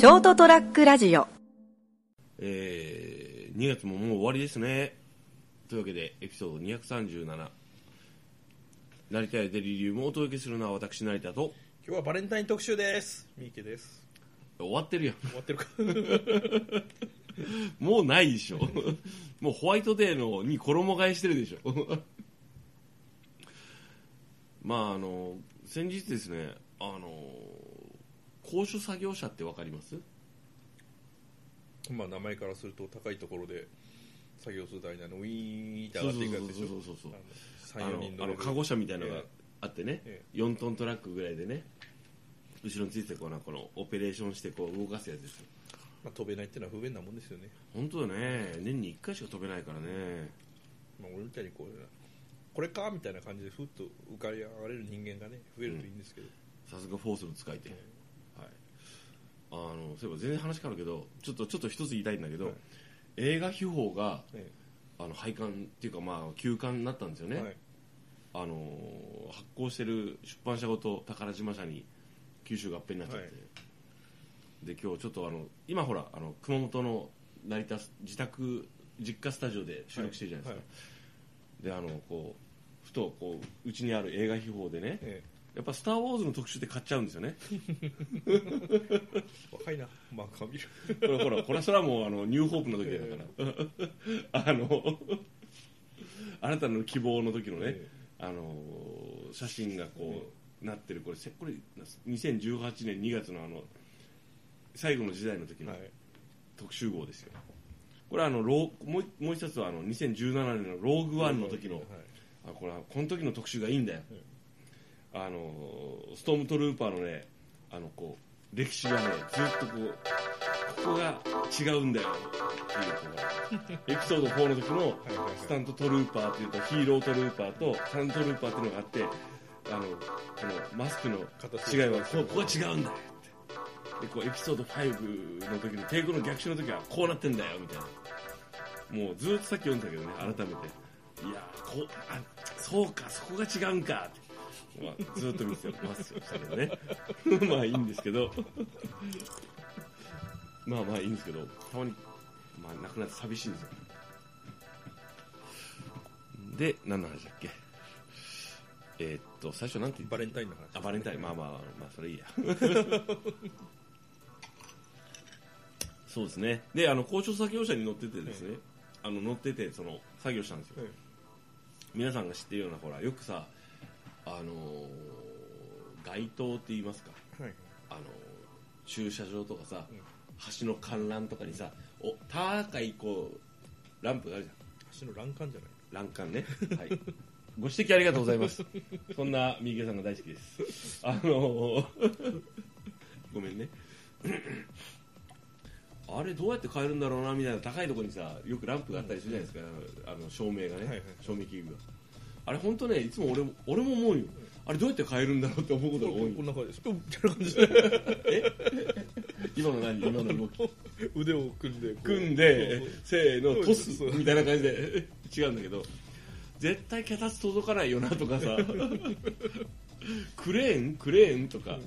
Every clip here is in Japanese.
ショートトラックラジオ。えー、2月ももう終わりですね。というわけでエピソード237成田やデリリウムをお届けするのは私成田と。今日はバレンタイン特集です。三池です。終わってるやん終わってるか。もうないでしょ。もうホワイトデーのに衣替えしてるでしょ。まああの先日ですねあの高所作業車って分かりますまあ名前からすると高いところで作業するとあれなのウィーンって上がっていくやつでしょそうそうそうそうあの人あのカゴ車みたいなのがあってね、え4トントラックぐらいでね後ろについてこうなこのオペレーションしてこう動かすやつですよまあ、飛べないっていうのは不便なもんですよね、本当だね年に1回しか飛べないからねまあ、俺みたいにこうこれかみたいな感じでふっと浮かび上がれる人間がね増えるといいんですけど、さすがフォースの使い手、はい、あのそういえば全然話変わるけどちょっとちょっと一つ言いたいんだけど、はい。映画秘宝がえあの廃刊っていうかまあ休刊になったんですよね、えはい。あの発行してる出版社ごと宝島社に九州合併になっちゃって、はい。で今日ちょっとあの今ほらあの熊本の成田自宅実家スタジオで収録してるじゃないですか、であのこうふとこううちにある映画秘宝でねえやっぱ「スター・ウォーズ」の特集で買っちゃうんですよね。え 若いな。漫画見るこれほらこれはそれはもうあのニューホープの時だから、あのあなたの希望の時のね、えあの写真がこう、なってるこれせこれ2018年2月のあの最後の時代の時のはい。特集号ですよ。これはあのローもうもう一つはあの2017年のローグワンの時の、はい。あこれはこの時の特集がいいんだよ、あのストームトルーパーのねあのこう歴史がねずっとこうここが違うんだよっていうこうエピソード4の時のスタントトルーパーっていうとヒーロートルーパーとスタントトルーパーっていうのがあってあのこのマスクの形違いはこうここが違うんだよって。でこうエピソード5の時の帝国の逆襲の時はこうなってんだよみたいな。もうずっとさっき読んだけどね改めて。いやーこうあそうかそこが違うんかって、まあ、ずっと見てますしたけどね。まあいいんですけど。まあまあいいんですけど。たまに、まあ、亡くなって寂しいんですよ。で何の話だっけ？えーっと最初なんて言ったバレンタインの話あバレンタイン。まあまあまあそれいいや。そうですね。であの高所作業車に乗っててですね、あの乗っててその作業したんですよ、え。皆さんが知ってるようなほらよくさあのー街灯って言いますかえはいあのー駐車場とかさ、橋の観覧とかにさお高いこうランプがあるじゃん橋の欄干じゃない？欄干ね。はい。ご指摘ありがとうございます。そんな三池さんが大好きです。あのーごめんね。あれどうやって変えるんだろうなみたいな高いところにさよくランプがあったりするじゃないですか、あの照明がね、はいはい照明器具があれ本当ねいつも俺も俺も思うよ。あれどうやって変えるんだろうって思うことが多い。こんな感じですみたいな感じで今の何 今の動き。腕を組んで組んでせーのトスみたいな感じで。違うんだけど絶対脚立届かないよなとかさ。クレーン？クレーン？とか、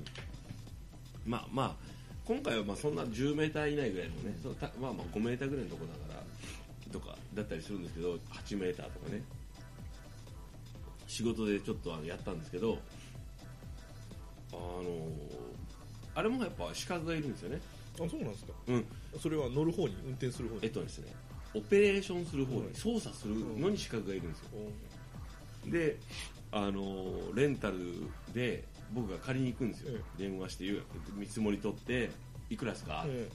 まあまあ今回はまあそんな10メーター以内ぐらいのね、そのたまあまあ5メーターぐらいのとこだからとかだったりするんですけど8メーターとかね仕事でちょっとあのやったんですけどあのあれもやっぱ資格がいるんですよね。あそうなんですか。うん。それは乗る方に運転する方に。えっとですねオペレーションする方はい。に操作するのに資格がいるんですよ。おであのレンタルで僕が借りに行くんですよ、え電話して見積もり取っていくらですか、え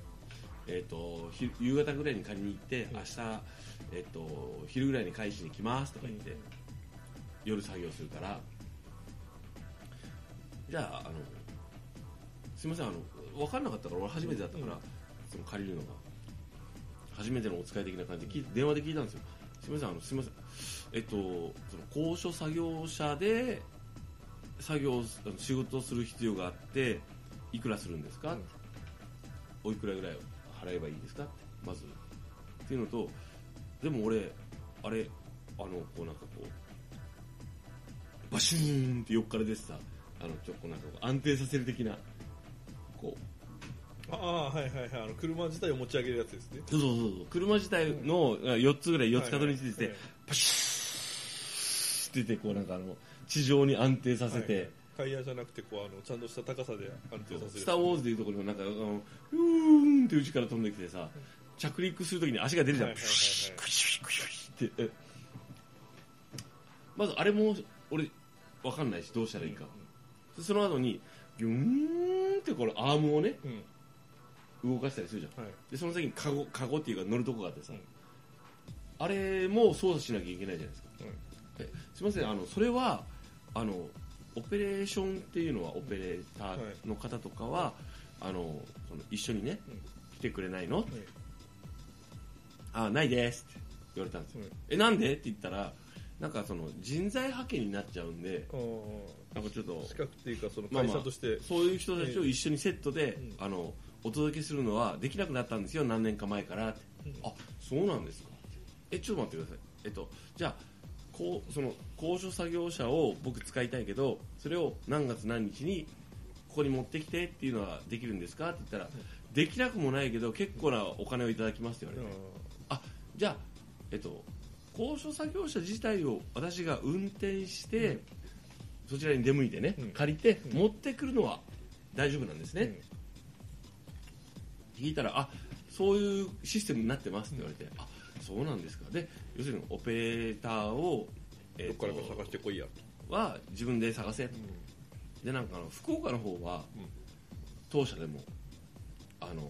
え。っとひ夕方ぐらいに借りに行って明日、えっと昼ぐらいに返しに来ますとか言って、夜作業するから。じゃああのすいませんあの分かんなかったから俺初めてだったから、うん。その借りるのが。初めてのお使い的な感じで聞い電話で聞いたんですよ。すいませんあのすいません。えっとその高所作業車で作業あの仕事をする必要があっていくらするんですか、うん。おいくらぐらい払えばいいですか？まず。っていうのとでも俺あれあのこうなんかこうバシューンって横から出てさあのちょっとなんか安定させる的なこう。ああはいはいはい。あの車自体を持ち上げるやつですね。そうそうそうそう。車自体の4つぐらい4つ角についてて、はいはい。パシューってこうなんかあの地上に安定させて、はいはい。タイヤじゃなくてこうあのちゃんとした高さで安定させる。スター・ウォーズでいうところのなんかあのふーんって内から飛んできてさ着陸するときに足が出るじゃん、はいはいはいはいクシュクシュって。え。まずあれも俺わかんないしどうしたらいいか、でその後にギューンってこのアームをねうん。動かしたりするじゃん。はいでその先にカゴカゴっていうか乗るとこがあってさ、うん。あれも操作しなきゃいけないじゃないですか。すみませんあのそれはあのオペレーションっていうのはオペレーターの方とかは、あのその一緒にね、うん。来てくれないの、はいあないですって言われたんですよ、はいえなんで？って言ったらなんかその人材派遣になっちゃうんでああなんかちょっと資格っていうかそのまあまあ会社として、そういう人たちを一緒にセットで、うん。あのお届けするのはできなくなったんですよ何年か前から。って、うん。あそうなんですか。えちょっと待ってください。えっとじゃあこうその高所作業車を僕使いたいけどそれを何月何日にここに持ってきてっていうのはできるんですか？って言ったら、できなくもないけど結構なお金をいただきますって言われて、あじゃあえっと高所作業車自体を私が運転して、そちらに出向いてね、うん。借りて、うん。持ってくるのは大丈夫なんですね、うん。聞いたらあそういうシステムになってますって言われて、あそうなんですか。で要するにオペレーターを、えーどっからか探してこいや、は自分で探せ。とでなんかあの福岡の方は、うん。当社でもあの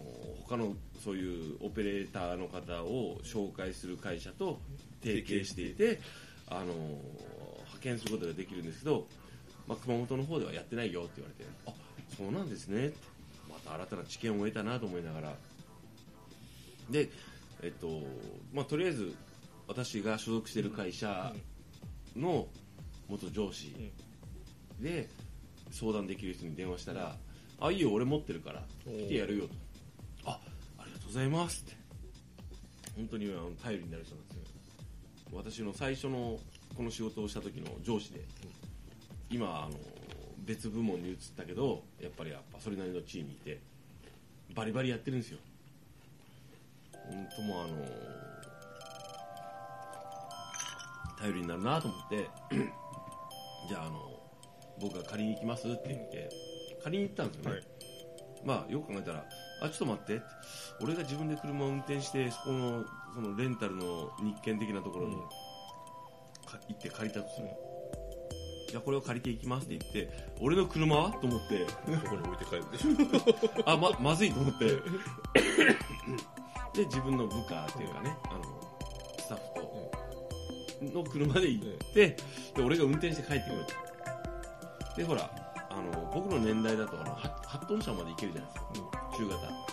他のそういうオペレーターの方を紹介する会社と提携していてあの派遣することができるんですけど、まあ、熊本の方ではやってないよって言われてあそうなんですね。ってまた新たな知見を得たなと思いながら。でえっとまあとりあえず私が所属している会社の元上司で相談できる人に電話したら「あいいよ俺持ってるから来てやるよ」と「あありがとうございます」って。本当に頼りになる人なんですよ私の最初のこの仕事をした時の上司で今あの別部門に移ったけどやっぱりやっぱそれなりの地位にいてバリバリやってるんですよ。本当もうあの頼りになるなと思ってじゃああの僕が借りに行きますって言って借りに行ったんですよね、はい。まあよく考えたらあちょっと待って。俺が自分で車を運転してそこのそのレンタルの日券的なところに、行って借りたとする、じゃあこれを借りていきますって言って俺の車は？と思って。そこに置いて帰る。でしょあままずいと思って。で自分の部下っていうかね、あのスタッフとの車で行って、で俺が運転して帰ってくると。でほら僕の年代だとあの 8, 8トン車まで行けるじゃないですか、中型。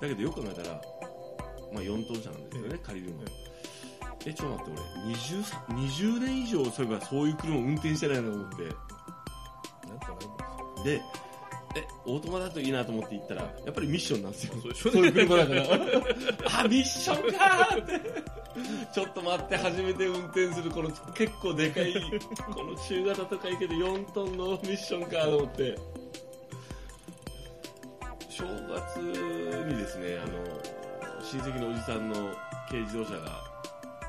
だけどよく考えたら、まあ、4トン車なんですよね、借りるの。は、え。ちょっと待って俺 20, さ20年以上そういえばそういう車を運転してないなと思って。なんかないんでえオートマだといいなと思って行ったらやっぱりミッションなんですよ。そういう車だから。あミッションかーって ちょっと待って初めて運転するこの結構でかいこの中型とかいいけど4トンのミッションかと思って。正月にですねあの親戚のおじさんの軽自動車が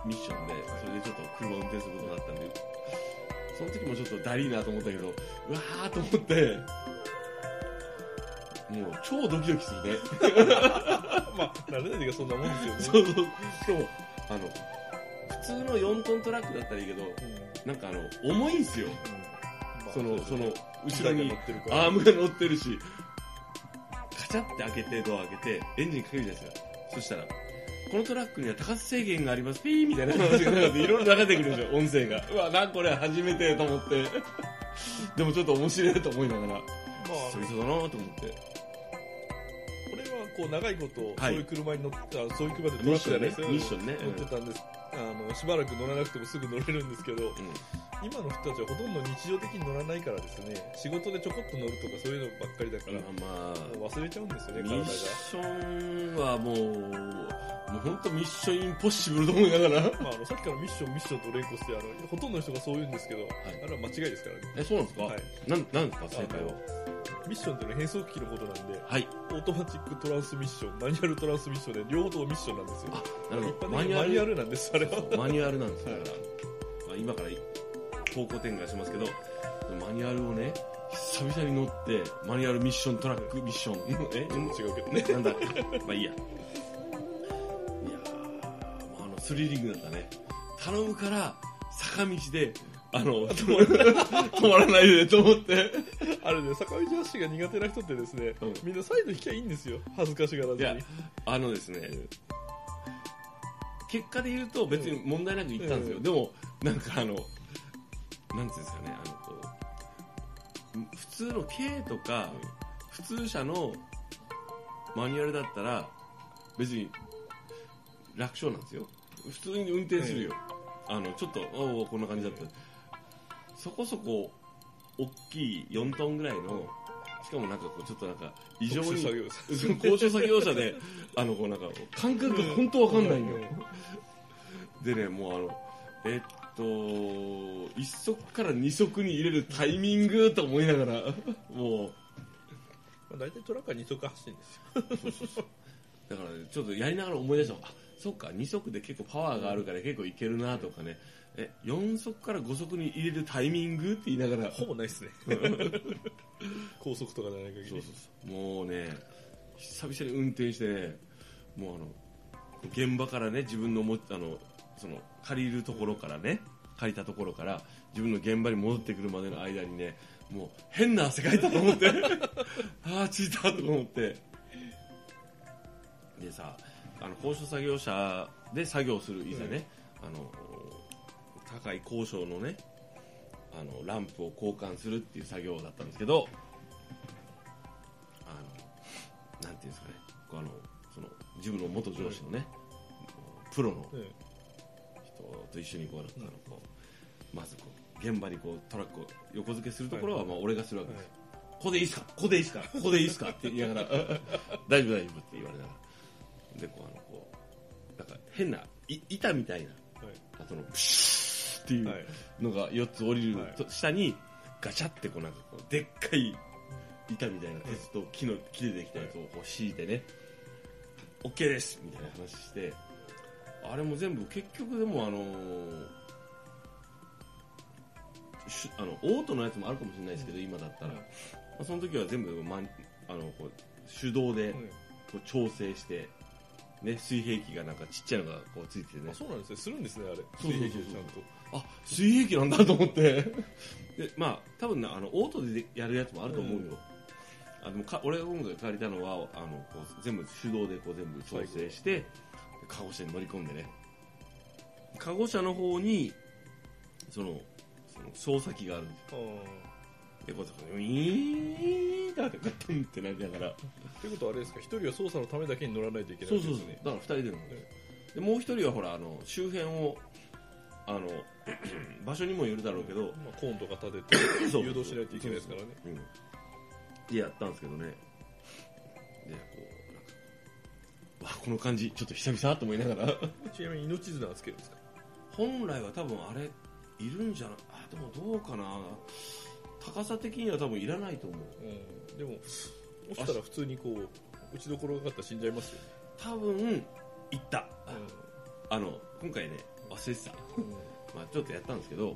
ミッションでそれでちょっと車を運転することになったんでその時もちょっとだりーなと思ったけどうわーと思ってもう超ドキドキするね。まあ慣れない時はそんなもんですよね。そうそう。しかもあの普通の4トントラックだったらいいけどうん。なんかあの重いんですよ。まあそのその後ろにアームが乗ってるしカチャって開けてドア開けてエンジンかけるじゃないですか。そしたらこのトラックには高さ制限があります。ピーみたいな話がなんかいろいろ流れてくるんですよ音声が。うわなんこれ初めてと思って。でもちょっと面白いと思いながら。まあ。そいつだなと思ってこう長いことはい。そういう車に乗って、あそういう車でトラックじゃないですよミッションね。乗ってたんです、あのしばらく乗らなくてもすぐ乗れるんですけどうん。今の人たちはほとんど日常的に乗らないからですね仕事でちょこっと乗るとかそういうのばっかりだから、まあもう忘れちゃうんですよねミッ体がションはもう、もう本当ミッションインポッシブルと思いながら。まあ、あのさっきからミッションミッションと連呼してあのほとんどの人がそう言うんですけど、あれは間違いですからね。え、そうなんですか、はい。なん、なんですか正解は？ミッションっていうのは変速機のことなんで、はい。オートマチックトランスミッション、マニュアルトランスミッションで両方ともミッションなんですよ。あなるほど。一般的にマニュアル？なんです、あれは。マニュアルなんですよ。だから、まあ、今から方向転換しますけどマニュアルをね久々に乗ってマニュアルミッショントラックミッション。え？違うけどね。なんだ？まあいいや。いやーまああのスリリングだったね。頼むから坂道であの止ま止まらないでと思って。あれね、坂道足が苦手な人ってですね、うん。みんなサイド引きゃいいんですよ。恥ずかしがらずいやに。あのですね結果で言うと別に問題なく行ったんですよ、うん。でもなんかあのなんていうんですかねあのこう普通の軽とか普通車のマニュアルだったら別に楽勝なんですよ。普通に運転するよ、あのちょっとおおこんな感じだったそこそこ大きい4トンぐらいのしかもなんかこうちょっとなんか異常に高所作業車で、あの、こうなんか、感覚が本当わかんないんだよ。でね、もうあの、えっと、1足から2足に入れるタイミングと思いながら、もまあ、大体トラックは2足走るんですよ。う、だからね、ちょっとやりながら思い出したの。あ、そっか、2足で結構パワーがあるから結構いけるなとかね、え、4足から5足に入れるタイミングって言いながら、ほぼないっすね。高速とかじゃない限り。そうそうそう。もうね久々に運転してねもうあの現場からね自分のもあのその借りるところからね借りたところから自分の現場に戻ってくるまでの間にねもう変な汗かいたと思って。ああ着いたと思って。でさあの高所作業車で作業するいざね、あの高い高所のねあのランプを交換するっていう作業だったんですけどあのなんていうんですかねあのその自分の元上司のね、プロのうん人と一緒にこうあのこうまずこう現場にこうトラックを横付けするところはまあ俺がするわけです。よ、ここでいいっすか？ここでいいっすか？ここでいいっすか？って言いながら 大丈夫大丈夫って言われながら。でこうあのこうなんか変ない板みたいなあそのプシューっていう。のが4つ降りるはい。と、下にガチャってこうなんかこうでっかい板みたいな鉄と木の木でできたやつをこう敷いてね OK ですみたいな話してあれも全部結局でもあのーしあのオートのやつもあるかもしれないですけど、今だったら、まあ、その時は全部、ま、あのこう手動でうんこう調整して、ね、水平器がなんかちっちゃいのがこうついててね。あそうなんですね。するんですね、あれ。そうそうそうそう。水平器ちゃんと。あ水平器なんだと思って。でまあ多分ねあのオートでやるやつもあると思うよ、あでもか俺が今回借りたのはあのこう全部手動でこう全部調整してカゴ車に乗り込んでね。カゴ車の方にそのその操作機があるんですよ。あでこうウィーンってガタンってなりながら。あ。ということはあれですか、一人は操作のためだけに乗らないといけないそうそうそう。わけですね。だから2人で乗る。でもう一人はほらあの周辺をあの 場所にもよるだろうけどまあ、コーンとか立ててそう。誘導しないといけないですからね。うん、でやったんですけどね。でこうなんかわこの感じちょっと久々と思いながら。ちなみに命綱はつけるんですか？本来は多分あれいるんじゃないあでもどうかな高さ的には多分いらないと思ううん。でも、落ちたら普通にこう、打ちどころがかったら死んじゃいますよ。多分いったあの今回ね忘れてた、うん。まあ、ちょっとやったんですけど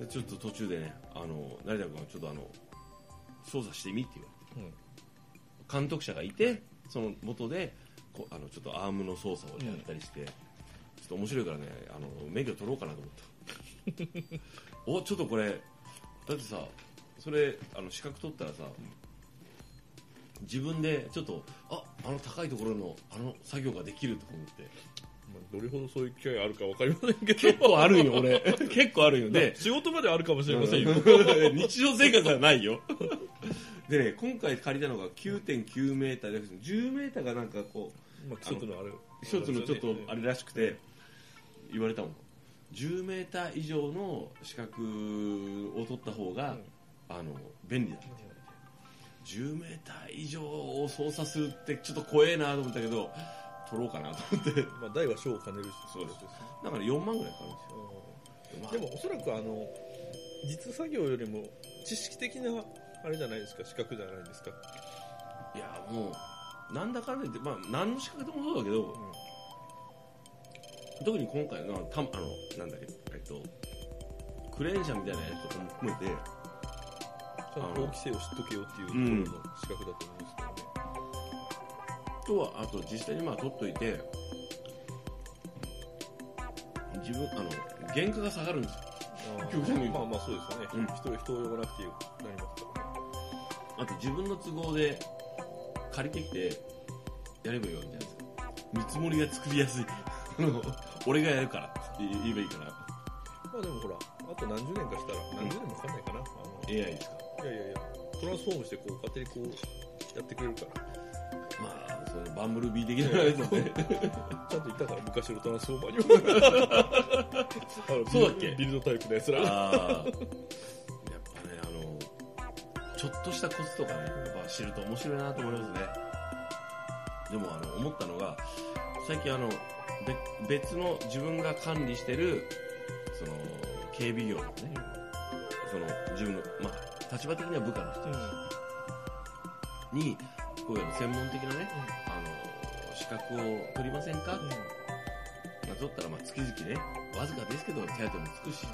でちょっと途中でねあの成田君がちょっとあの操作してみって言われてうん。監督者がいてその元でこうあのちょっとアームの操作をやったりして、ちょっと面白いからねあの免許取ろうかなと思った おちょっとこれだってさそれあの資格取ったらさ自分でちょっとああの高いところのあの作業ができるとか思って。まあ、どれほどそういう機会があるかわかりませんけど。結構あるんよ俺。結構あるんよ。で仕事まであるかもしれませんよ。日常生活はないよ。でね今回借りたのが9.9メーターで10メーターがなんかこうまあ、一つのあれ。一つのちょっとあれらしくて言われたもん10メーター以上の資格を取った方が、あの便利だ。って10メーター以上を操作するってちょっと怖えなと思ったけど取ろうかなと思って。まあ、大は小を兼ねるし。そうです。ねだから4万ぐらいかかるんですよ、まあでもおそらくあの実作業よりも知識的なああれじゃないですか資格じゃないですか。いやもうなんだかんだ言ってまあ何の資格でもそうだけど、特に今回のたあのなんだっけえっとクレーン車みたいなやつとかも含めてちゃんと法規制を知っとけよっていうところの資格だと思うんですけど。ね、とはあと実際にまあ取っといて自分あの原価が下がるんですよ。まあまあそうですよね、うん。人人を呼ばなくてよくなりますからね。あと自分の都合で借りてきてやればいいわけじゃないですか。見積もりが作りやすいあ の俺がやるからって言えばいいからまあでもほらあと何十年かしたら何十年もかかんないかな、AI ですかいやいやいやトランスフォームしてこう勝手にこうやってくれるから。まあそのバンブルビー的なやつはね。ちゃんといたから昔のトランスフォーマーに。そうだっけ？ビルドタイプのやつら。ああやっぱねあのちょっとしたコツとかねやっぱ知ると面白いなと思いますね。でもあの思ったのが最近あのべ別の自分が管理してるその警備業のねその自分のまあ立場的には部下の人にこういう専門的なねあの資格を取りませんか、まあ、取ったらまあ月々ねわずかですけど手当もつくし。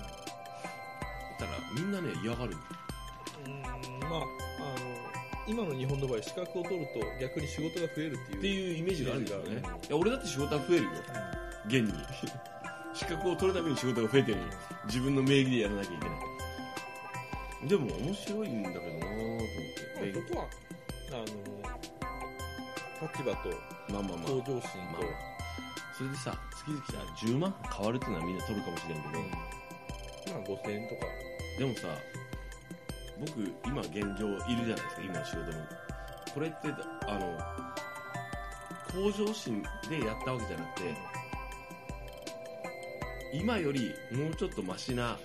たらみんなね嫌がるうんまあ今の日本の場合資格を取ると逆に仕事が増えるっていうっていうイメージがあるんですよねいや俺だって仕事は増えるよ。現に。資格を取るために仕事が増えてる自分の名義でやらなきゃいけない。でも面白いんだけどなぁと思ってここはあの立場とまあまあまあ。向上心と、まあそれでさ月々さ10万変わるっていうのはみんな取るかもしれんけど、まあ5000円とか。でもさ僕今現状いるじゃないですか今の仕事にこれってあの向上心でやったわけじゃなくて今よりもうちょっとマシな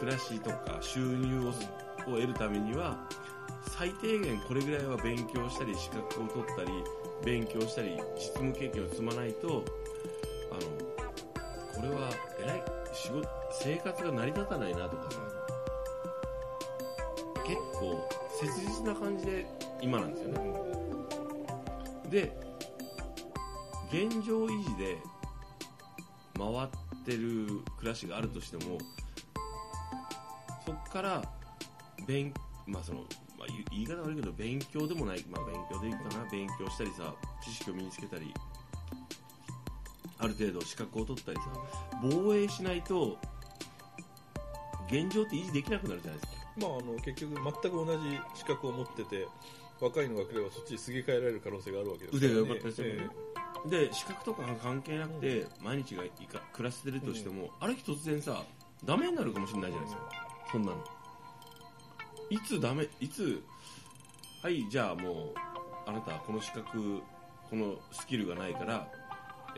暮らしとか収入を得るためには最低限これぐらいは勉強したり資格を取ったり勉強したり実務経験を積まないとあのこれはえらい仕事生活が成り立たないなとかさ。結構切実な感じで今なんですよね。で現状維持で回ってる暮らしがあるとしてもそこから勉,、まあそのまあ、言い方悪いけど勉強でもない、まあ、勉強でいいかな。勉強したりさ知識を身につけたりある程度資格を取ったりさ防衛しないと現状って維持できなくなるじゃないですか。まあ、あの結局全く同じ資格を持ってて若いのが来ればそっちにすげ替えられる可能性があるわけです腕が良かったりするよね。えで資格とか関係なくて毎日がいか暮らしてるとしても、ある日突然さダメになるかもしれないじゃないですか。そんなの。いつダメいつはいじゃあもうあなたはこの資格このスキルがないから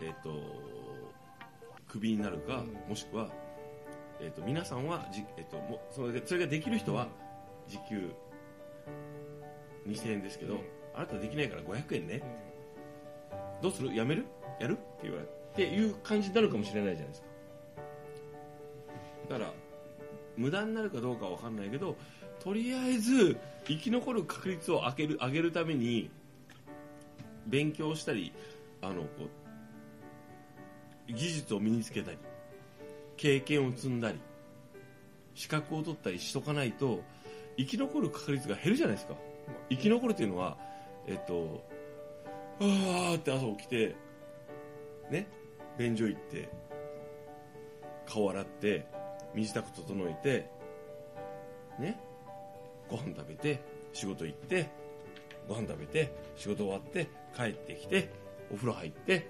えっ、とクビになるか、うん。もしくは、えー、と皆さんはじ、えー、ともそれでそれができる人は時給2000円ですけど、うん。あなたできないから500円ね。えどうする？やめる？やる？って言われていう感じになるかもしれないじゃないですか。だから無駄になるかどうかは分かんないけどとりあえず生き残る確率を上げる上げるために勉強したりあのこう技術を身につけたり経験を積んだり資格を取ったりしとかないと生き残る確率が減るじゃないですか。生き残るっていうのはえっとあーって朝起きてね便所行って顔洗って身支度整えてねご飯食べて仕事行ってご飯食べて仕事終わって帰ってきてお風呂入って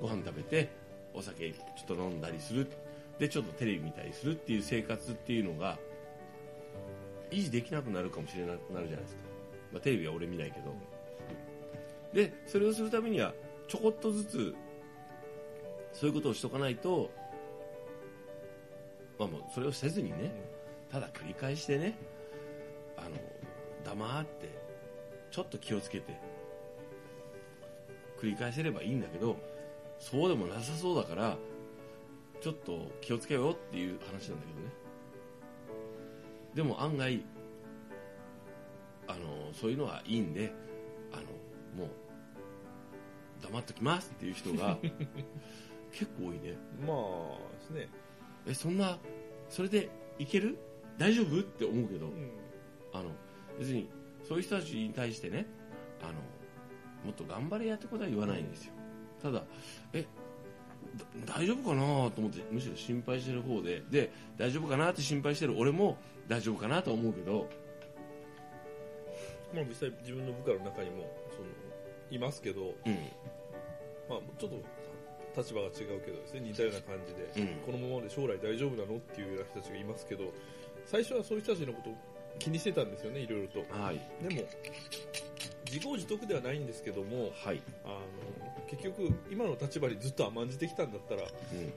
ご飯食べてお酒ちょっと飲んだりする。でちょっとテレビ見たりするっていう生活っていうのが維持できなくなるかもしれなくなるじゃないですか、まあ、テレビは俺見ないけど。でそれをするためにはちょこっとずつそういうことをしとかないとまあもうそれをせずにねただ繰り返してねあの黙ってちょっと気をつけて繰り返せればいいんだけどそうでもなさそうだからちょっと気をつけようっていう話なんだけどね。でも案外あのそういうのはいいんであのもう黙っときますっていう人が 結構多いね。まあですね、えそんなそれでいける？大丈夫？って思うけど。うん。あの別にそういう人たちに対してねあのもっと頑張れやってことは言わないんですよ。ただえだ大丈夫かなと思ってむしろ心配してる方で。で大丈夫かなって心配してる俺も大丈夫かなとは思うけど。まあ、実際自分の部下の中にもそのいますけど、うん。まあ、ちょっと立場が違うけどですね。似たような感じで、うん。このままで将来大丈夫なのっていうような人たちがいますけど。最初はそういう人たちのことを気にしてたんですよねいろいろと。はい。でも自業自得ではないんですけどもはい、あの結局今の立場にずっと甘んじてきたんだったらも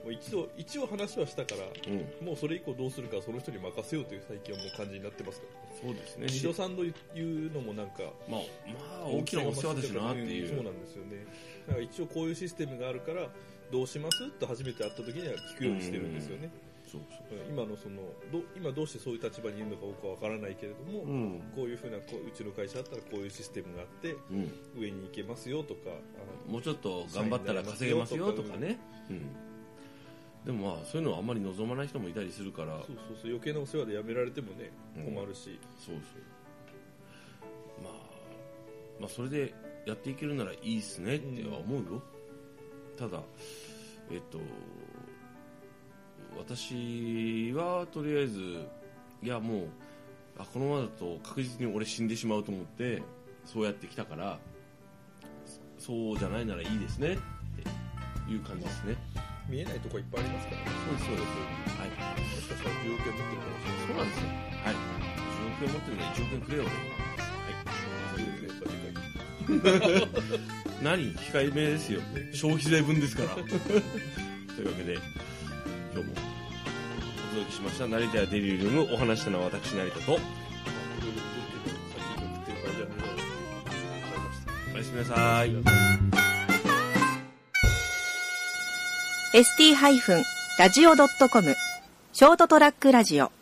うう一度一応話はしたからんうん、もうそれ以降どうするかはその人に任せようという最近はもう感じになってますか？らそうですね。二度三度言うのもなんかまあ、まあ、大きなお世話ですなっていう、そうなんですよね。だから一応こういうシステムがあるからどうします？と初めて会った時には聞くようにしてるんですよね、そうそう。今のそのど今どうしてそういう立場にいるのか僕は分からないけれども、うん。こういうふうなこううちの会社だったらこういうシステムがあってうん、上に行けますよとかあもうちょっと頑張ったら稼げますよとかね、うん、でもまあそういうのはあんまり望まない人もいたりするから。のそうそうそう。余計なお世話でやめられてもねうん困るし、そうそう。まあまあそれでやっていけるならいいっすねっては思うよ、ただえっと私はとりあえずいやもうあこのままだと確実に俺死んでしまうと思ってそうやってきたからそうじゃないならいいですねっていう感じですね。見えないとこいっぱいありますからね。そうですそうです。はい。もしかしたら需要権持ってるかもしれない。そうなんですよ。はい。10億円持ってるから1億円くれよ俺。そういう 何？控えめですよ。消費税分ですから。というわけで今日も。お届けしました成田やデリリウムお話したのは私成田と。おやすみなさい。ST-radio.com ショートトラックラジオ。